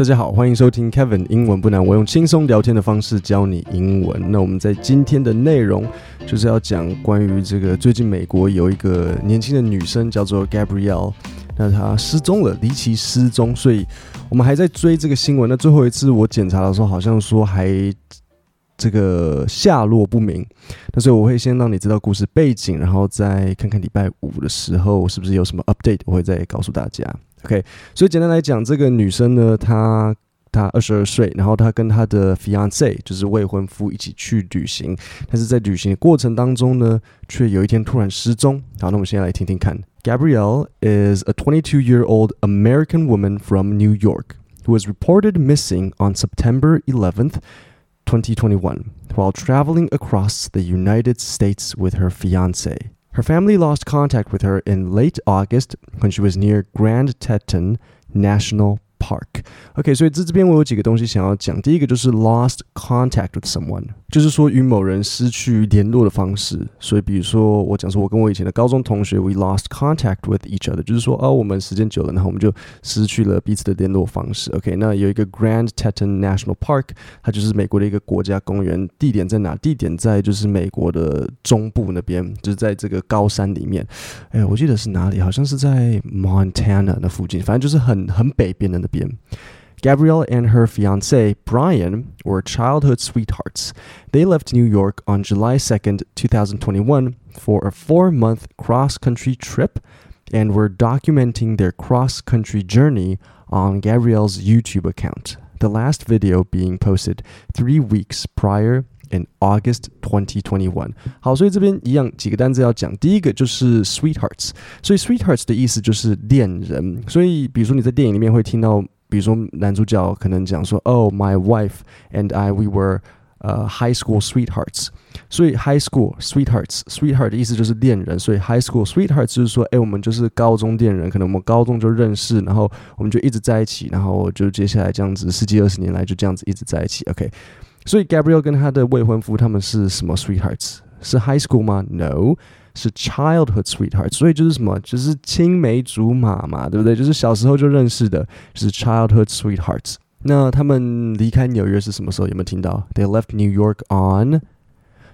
大家好，欢迎收听 Kevin 英文不难，我用轻松聊天的方式教你英文。那我们在今天的内容就是要讲关于这个最近美国有一个年轻的女生叫做 Gabrielle，那她失踪了，离奇失踪，所以我们还在追这个新闻。那最后一次我检查的时候，好像说还这个下落不明。那所以我会先让你知道故事背景，然后再看看礼拜五的时候是不是有什么 update，我会再告诉大家。OK，所以简单来讲，这个女生呢，她她二十二岁，然后她跟她的 fiance 就是未婚夫一起去旅行，但是在旅行的过程当中呢，却有一天突然失踪。好，那我们先来听听看。Gabrielle is a 22-year-old American woman from New York who was reported missing on September 11th, 2021, while traveling across the United States with her fiance. Her family lost contact with her in late August when she was near Grand Teton National Park. OK，所以这这边我有几个东西想要讲。第一个就是 lost contact with someone，就是说与某人失去联络的方式。所以比如说我讲说我跟我以前的高中同学，we lost contact with each other，就是说哦，我们时间久了，然后我们就失去了彼此的联络方式。OK，那有一个 Grand Teton National Park，它就是美国的一个国家公园。地点在哪？地点在就是美国的中部那边，就是在这个高山里面。哎，我记得是哪里？好像是在 Montana 那附近，反正就是很很北边的那。Gabrielle and her fiance, Brian, were childhood sweethearts. They left New York on July 2nd, 2021, for a four month cross country trip and were documenting their cross country journey on Gabrielle's YouTube account. The last video being posted three weeks prior in August 2021。好，所以这边一样几个单字要讲。第一个就是 sweethearts，所以 sweethearts 的意思就是恋人。所以比如说你在电影里面会听到，比如说男主角可能讲说，Oh, my wife and I, we were 呃、uh, high school sweethearts。所以 high school sweethearts，sweetheart 的意思就是恋人。所以 high school sweethearts 就是说，哎，我们就是高中恋人，可能我们高中就认识，然后我们就一直在一起，然后就接下来这样子十几二十年来就这样子一直在一起。OK。所以 Gabrielle 跟他的未婚夫他们是什么 sweethearts？是 high school 吗？No，是 childhood sweethearts。所以就是什么？就是青梅竹马嘛，对不对？就是小时候就认识的，就是 childhood sweethearts。那他们离开纽约是什么时候？有没有听到？They left New York on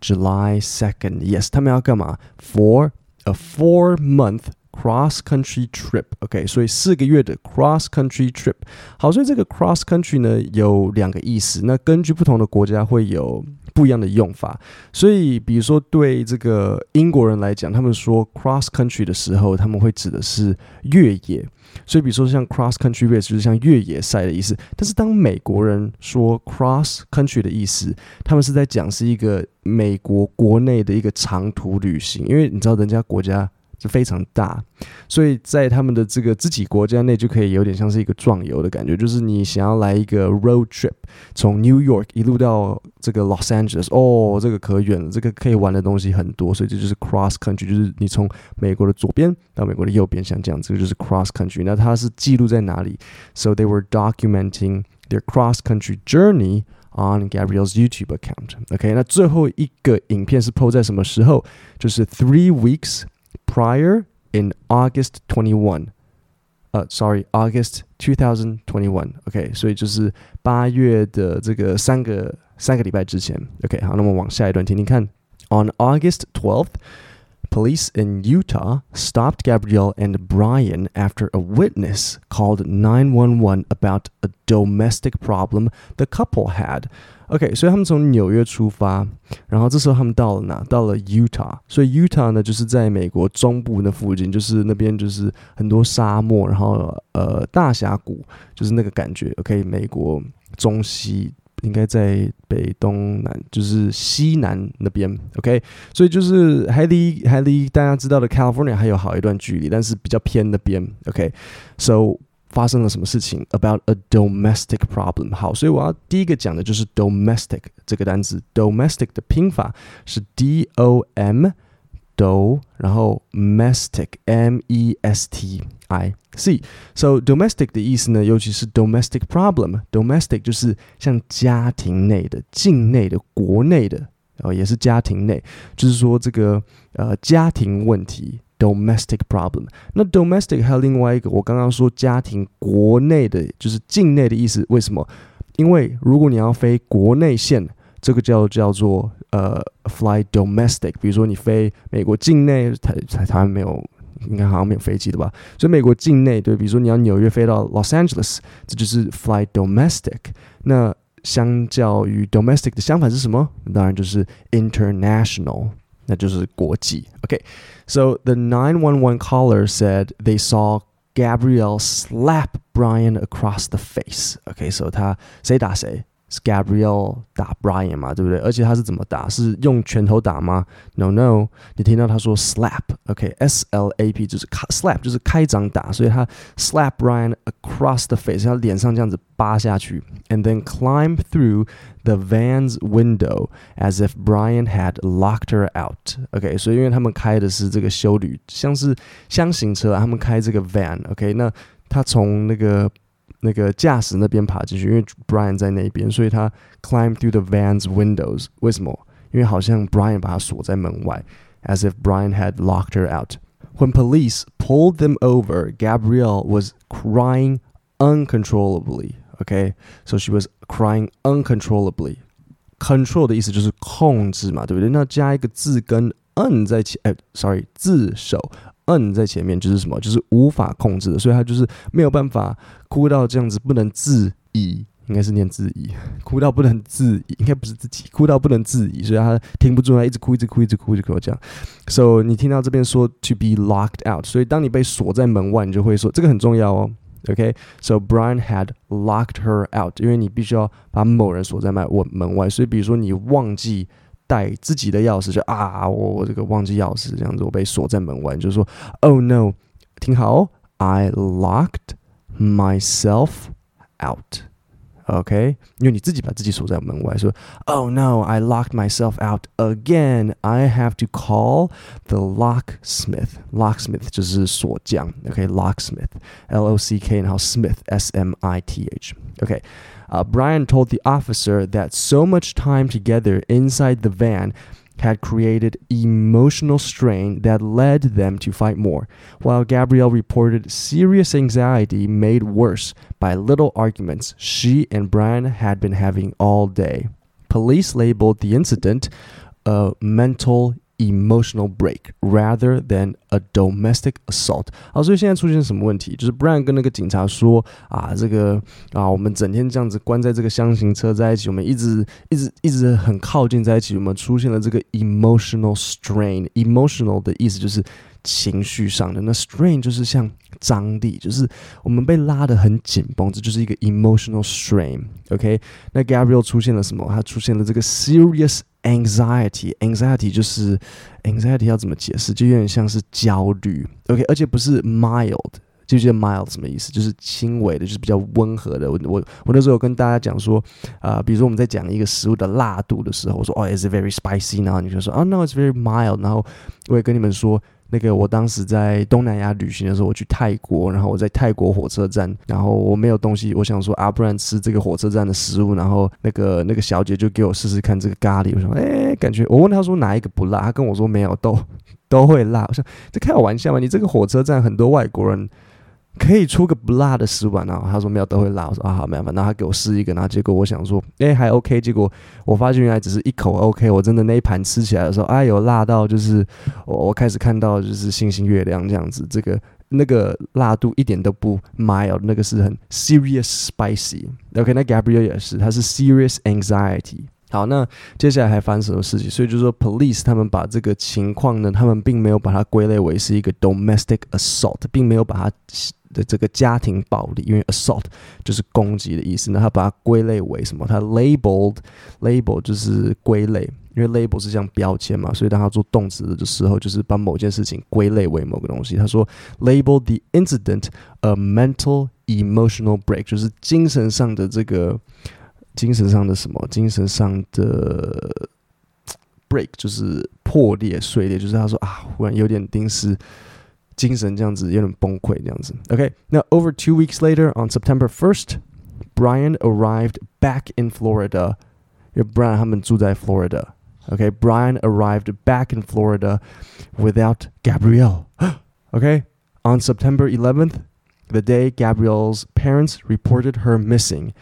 July 2nd. Yes，他们要干嘛？For a four-month Cross country trip，OK，所以四个月的 cross country trip。好，所以这个 cross country 呢有两个意思，那根据不同的国家会有不一样的用法。所以，比如说对这个英国人来讲，他们说 cross country 的时候，他们会指的是越野。所以，比如说像 cross country race 就是像越野赛的意思。但是，当美国人说 cross country 的意思，他们是在讲是一个美国国内的一个长途旅行，因为你知道人家国家。是非常大，所以在他们的这个自己国家内就可以有点像是一个壮游的感觉，就是你想要来一个 road trip，从 New York 一路到这个 Los Angeles，哦，这个可远了，这个可以玩的东西很多，所以这就是 cross country，就是你从美国的左边到美国的右边，像这样子，就是 cross country。那它是记录在哪里？So they were documenting their cross country journey on Gabriel's YouTube account。OK，那最后一个影片是 PO 在什么时候？就是 three weeks。Prior in August twenty one，呃，sorry，August two thousand twenty one。OK，所以就是八月的这个三个三个礼拜之前。OK，好，那么往下一段听听看。On August twelfth, police in Utah stopped Gabrielle and Brian after a witness called nine one one about a domestic problem the couple had. OK，所以他们从纽约出发，然后这时候他们到了哪？到了 Utah。所以 Utah 呢，就是在美国中部那附近，就是那边就是很多沙漠，然后呃大峡谷，就是那个感觉。OK，美国中西应该在北东南，就是西南那边。OK，所以就是还离还离大家知道的 California 还有好一段距离，但是比较偏那边。OK，so。发生了什么事情？About a domestic problem。好，所以我要第一个讲的就是 domestic 这个单词。domestic 的拼法是 d o m do，然后 mestic m e s t i c。So domestic 的意思呢，尤其是 domestic problem。domestic 就是像家庭内的、境内的、国内的，哦，也是家庭内，就是说这个呃家庭问题。Domestic problem。那 domestic 还有另外一个，我刚刚说家庭国内的，就是境内的意思。为什么？因为如果你要飞国内线，这个叫叫做呃 fly domestic。比如说你飞美国境内，台台湾没有，应该好像没有飞机的吧？所以美国境内，对，比如说你要纽约飞到 Los Angeles，这就是 fly domestic。那相较于 domestic 的相反是什么？当然就是 international，那就是国际。OK，so、okay, the 911 caller said they saw Gabrielle slap Brian across the face. OK，so、okay, 他谁打谁？ 是 Gabrielle 打 Brian 嘛，对不对？而且他是怎么打？是用拳头打吗？No No，你听到他说 slap，OK，S、okay, L A P 就是 slap 就是开掌打，所以他 slap Brian across the face，他脸上这样子扒下去，and then climb through the van's window as if Brian had locked her out。OK，所以因为他们开的是这个休旅，像是厢型车，他们开这个 van，OK，、okay? 那他从那个。 那个驾驶那边爬进去，因为 Brian 在那边，所以他 climb through the van's windows。为什么？因为好像 Brian 把他锁在门外，as if Brian had locked her out。When police pulled them over, Gabrielle was crying uncontrollably. Okay, so she was crying uncontrollably. Control 的意思就是控制嘛，对不对？那加一个字根 un 在前，哎，sorry，字首。 嗯，在前面就是什么？就是无法控制的，所以他就是没有办法哭到这样子不能自已，应该是念自已，哭到不能自已，应该不是自己哭到不能自已，所以他停不住，他一直哭，一直哭，一直哭，一直哭这样。So 你听到这边说 to be locked out，所以当你被锁在门外，你就会说这个很重要哦。OK，so Brian had locked her out，因为你必须要把某人锁在门外，所以比如说你忘记。带自己的钥匙，就啊，我我这个忘记钥匙，这样子我被锁在门外，就是说，Oh no，听好，I locked myself out。OK，因为你自己把自己锁在门外，说，Oh no，I locked myself out again。I have to call the locksmith。Locksmith 就是锁匠，OK，locksmith，L O C K，然后 Smith，S M I T H。OK。Uh, Brian told the officer that so much time together inside the van had created emotional strain that led them to fight more, while Gabrielle reported serious anxiety made worse by little arguments she and Brian had been having all day. Police labeled the incident a mental emotional break rather than a domestic assault。好，所以现在出现什么问题？就是 Brian 跟那个警察说啊，这个啊，我们整天这样子关在这个厢型车在一起，我们一直一直一直很靠近在一起，我们出现了这个 emotional strain。emotional 的意思就是情绪上的，那 strain 就是像张力，就是我们被拉得很紧绷，这就是一个 emotional strain。OK，那 Gabriel 出现了什么？他出现了这个 serious。Anxiety，anxiety 就是 anxiety 要怎么解释？就有点像是焦虑，OK，而且不是 mild，就觉得 mild 什么意思？就是轻微的，就是比较温和的。我我我那时候有跟大家讲说，啊、比如说我们在讲一个食物的辣度的时候，我说哦，is it very spicy？然后你就说哦，no，it's very mild。然后我也跟你们说。那个，我当时在东南亚旅行的时候，我去泰国，然后我在泰国火车站，然后我没有东西，我想说啊，不然吃这个火车站的食物，然后那个那个小姐就给我试试看这个咖喱，我说，哎，感觉，我问她说哪一个不辣，她跟我说没有，都都会辣，我说这开我玩笑嘛？你这个火车站很多外国人。可以出个不辣的食物吧？然后他说没有，都会辣。我说啊好，没办法。然后他给我试一个，然后结果我想说，哎还 OK。结果我发现原来只是一口 OK。我真的那一盘吃起来的时候，哎有辣到就是我我开始看到就是星星月亮这样子。这个那个辣度一点都不 mild，那个是很 serious spicy。OK，那 Gabriel 也是，他是 serious anxiety。好，那接下来还发生什么事情？所以就是说，police 他们把这个情况呢，他们并没有把它归类为是一个 domestic assault，并没有把它的这个家庭暴力，因为 assault 就是攻击的意思。那他把它归类为什么？他 labeled label 就是归类，因为 label 是像标签嘛，所以当他做动词的时候，就是把某件事情归类为某个东西。他说 label the incident a mental emotional break，就是精神上的这个。精神上的什么？精神上的 break 就是破裂、碎裂，就是他说啊，忽然有点丁失精神，这样子有点崩溃，这样子。OK，那 over two weeks later on September 1st, Brian arrived back in Florida。因为 Brian 他们住在 Florida， Okay, Brian arrived back in Florida without Gabrielle. okay, on September 11th, the day Gabrielle's parents reported her missing,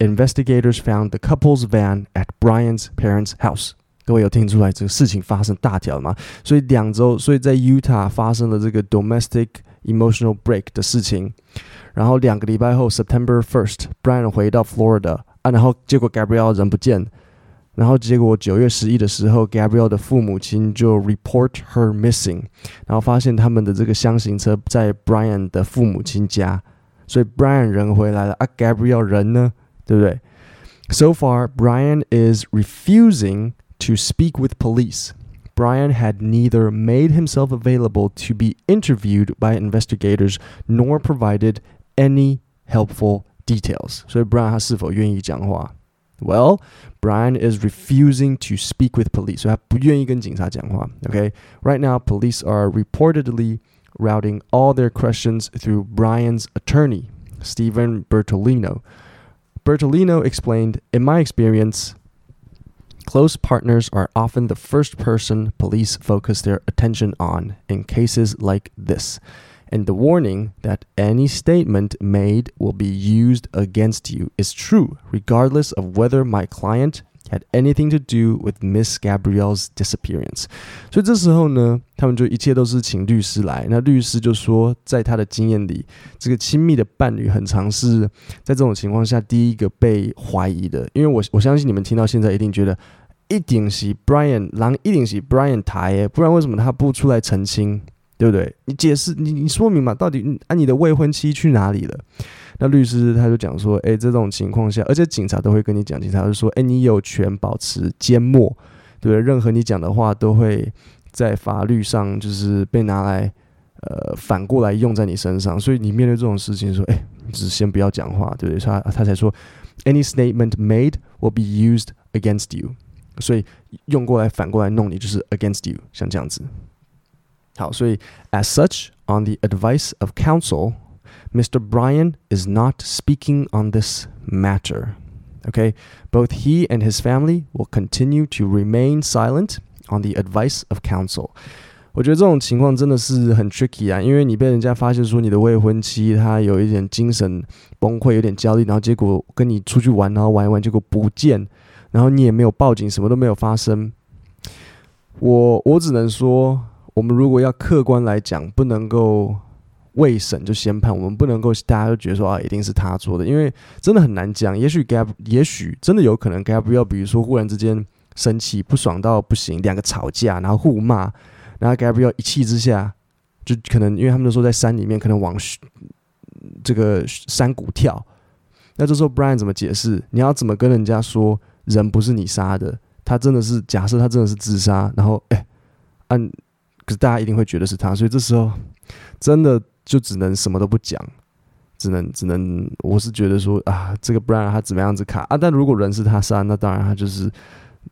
investigators found the couple's van at Brian's parents' house. 各位有听出来这个事情发生大条了吗？所以两周，所以在 Utah 发生了这个 domestic emotional break 的事情。然后两个礼拜后，September first，Brian 回到 Florida 啊，然后结果 Gabrielle 人不见。然后结果九月十一的时候，Gabrielle 的父母亲就 report her missing，然后发现他们的这个厢型车在 Brian 的父母亲家，所以 Brian 人回来了啊，Gabrielle 人呢？对不对？So far, Brian is refusing to speak with police. Brian had neither made himself available to be interviewed by investigators nor provided any helpful details. 所以 Brian 他是否愿意讲话？well, Brian is refusing to speak with police. So 他不愿意跟警察讲话. Okay. Right now, police are reportedly routing all their questions through Brian's attorney, Stephen Bertolino. Bertolino explained, In my experience, close partners are often the first person police focus their attention on in cases like this and the warning that any statement made will be used against you is true, regardless of whether my client had anything to do with Miss Gabrielle's disappearance。所以这时候呢，他们就一切都是请律师来。那律师就说，在他的经验里，这个亲密的伴侣很常是在这种情况下第一个被怀疑的。因为我我相信你们听到现在一定觉得，一定是 Brian，狼一定是 Brian 台耶，不然为什么他不出来澄清？对不对？你解释，你你说明嘛？到底啊，你的未婚妻去哪里了？那律师他就讲说，哎，这种情况下，而且警察都会跟你讲，警察就说，哎，你有权保持缄默，对不对？任何你讲的话都会在法律上就是被拿来，呃，反过来用在你身上。所以你面对这种事情，说，哎，只是先不要讲话，对不对？他他才说，any statement made will be used against you。所以用过来反过来弄你，就是 against you，像这样子。好，所以 as such, on the advice of counsel, Mr. Brian is not speaking on this matter. Okay, both he and his family will continue to remain silent on the advice of counsel. 我觉得这种情况真的是很 tricky 啊，因为你被人家发现说你的未婚妻她有一点精神崩溃，有点焦虑，然后结果跟你出去玩，然后玩一玩，结果不见，然后你也没有报警，什么都没有发生。我我只能说。我们如果要客观来讲，不能够 未审就先判，我们不能够大家都觉得说啊，一定是他做的，因为真的很难讲。也许 Gab，也许真的有可能 Gabriel，比如说忽然之间生气不爽到不行，两个吵架，然后互骂，然后 Gabriel 一气之下，就可能因为他们都说在山里面，可能往这个山谷跳。那这时候 Brian 怎么解释？你要怎么跟人家说人不是你杀的？他真的是假设他真的是自杀，然后哎按。可是大家一定会觉得是他，所以这时候真的就只能什么都不讲，只能只能，我是觉得说啊，这个不然他怎么样子卡啊？但如果人是他杀，那当然他就是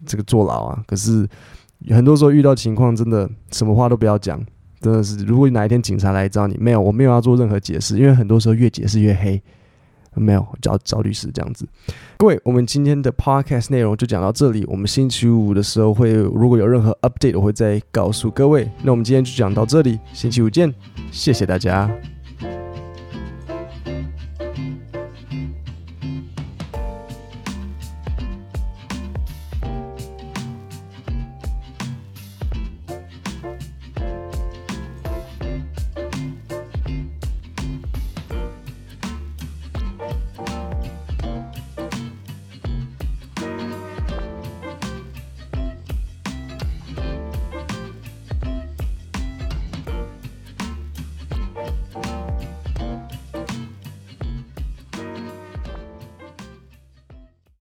这个坐牢啊。可是很多时候遇到情况，真的什么话都不要讲，真的是。如果哪一天警察来找你，没有，我没有要做任何解释，因为很多时候越解释越黑。没有找找律师这样子，各位，我们今天的 podcast 内容就讲到这里。我们星期五的时候会，如果有任何 update，我会再告诉各位。那我们今天就讲到这里，星期五见，谢谢大家。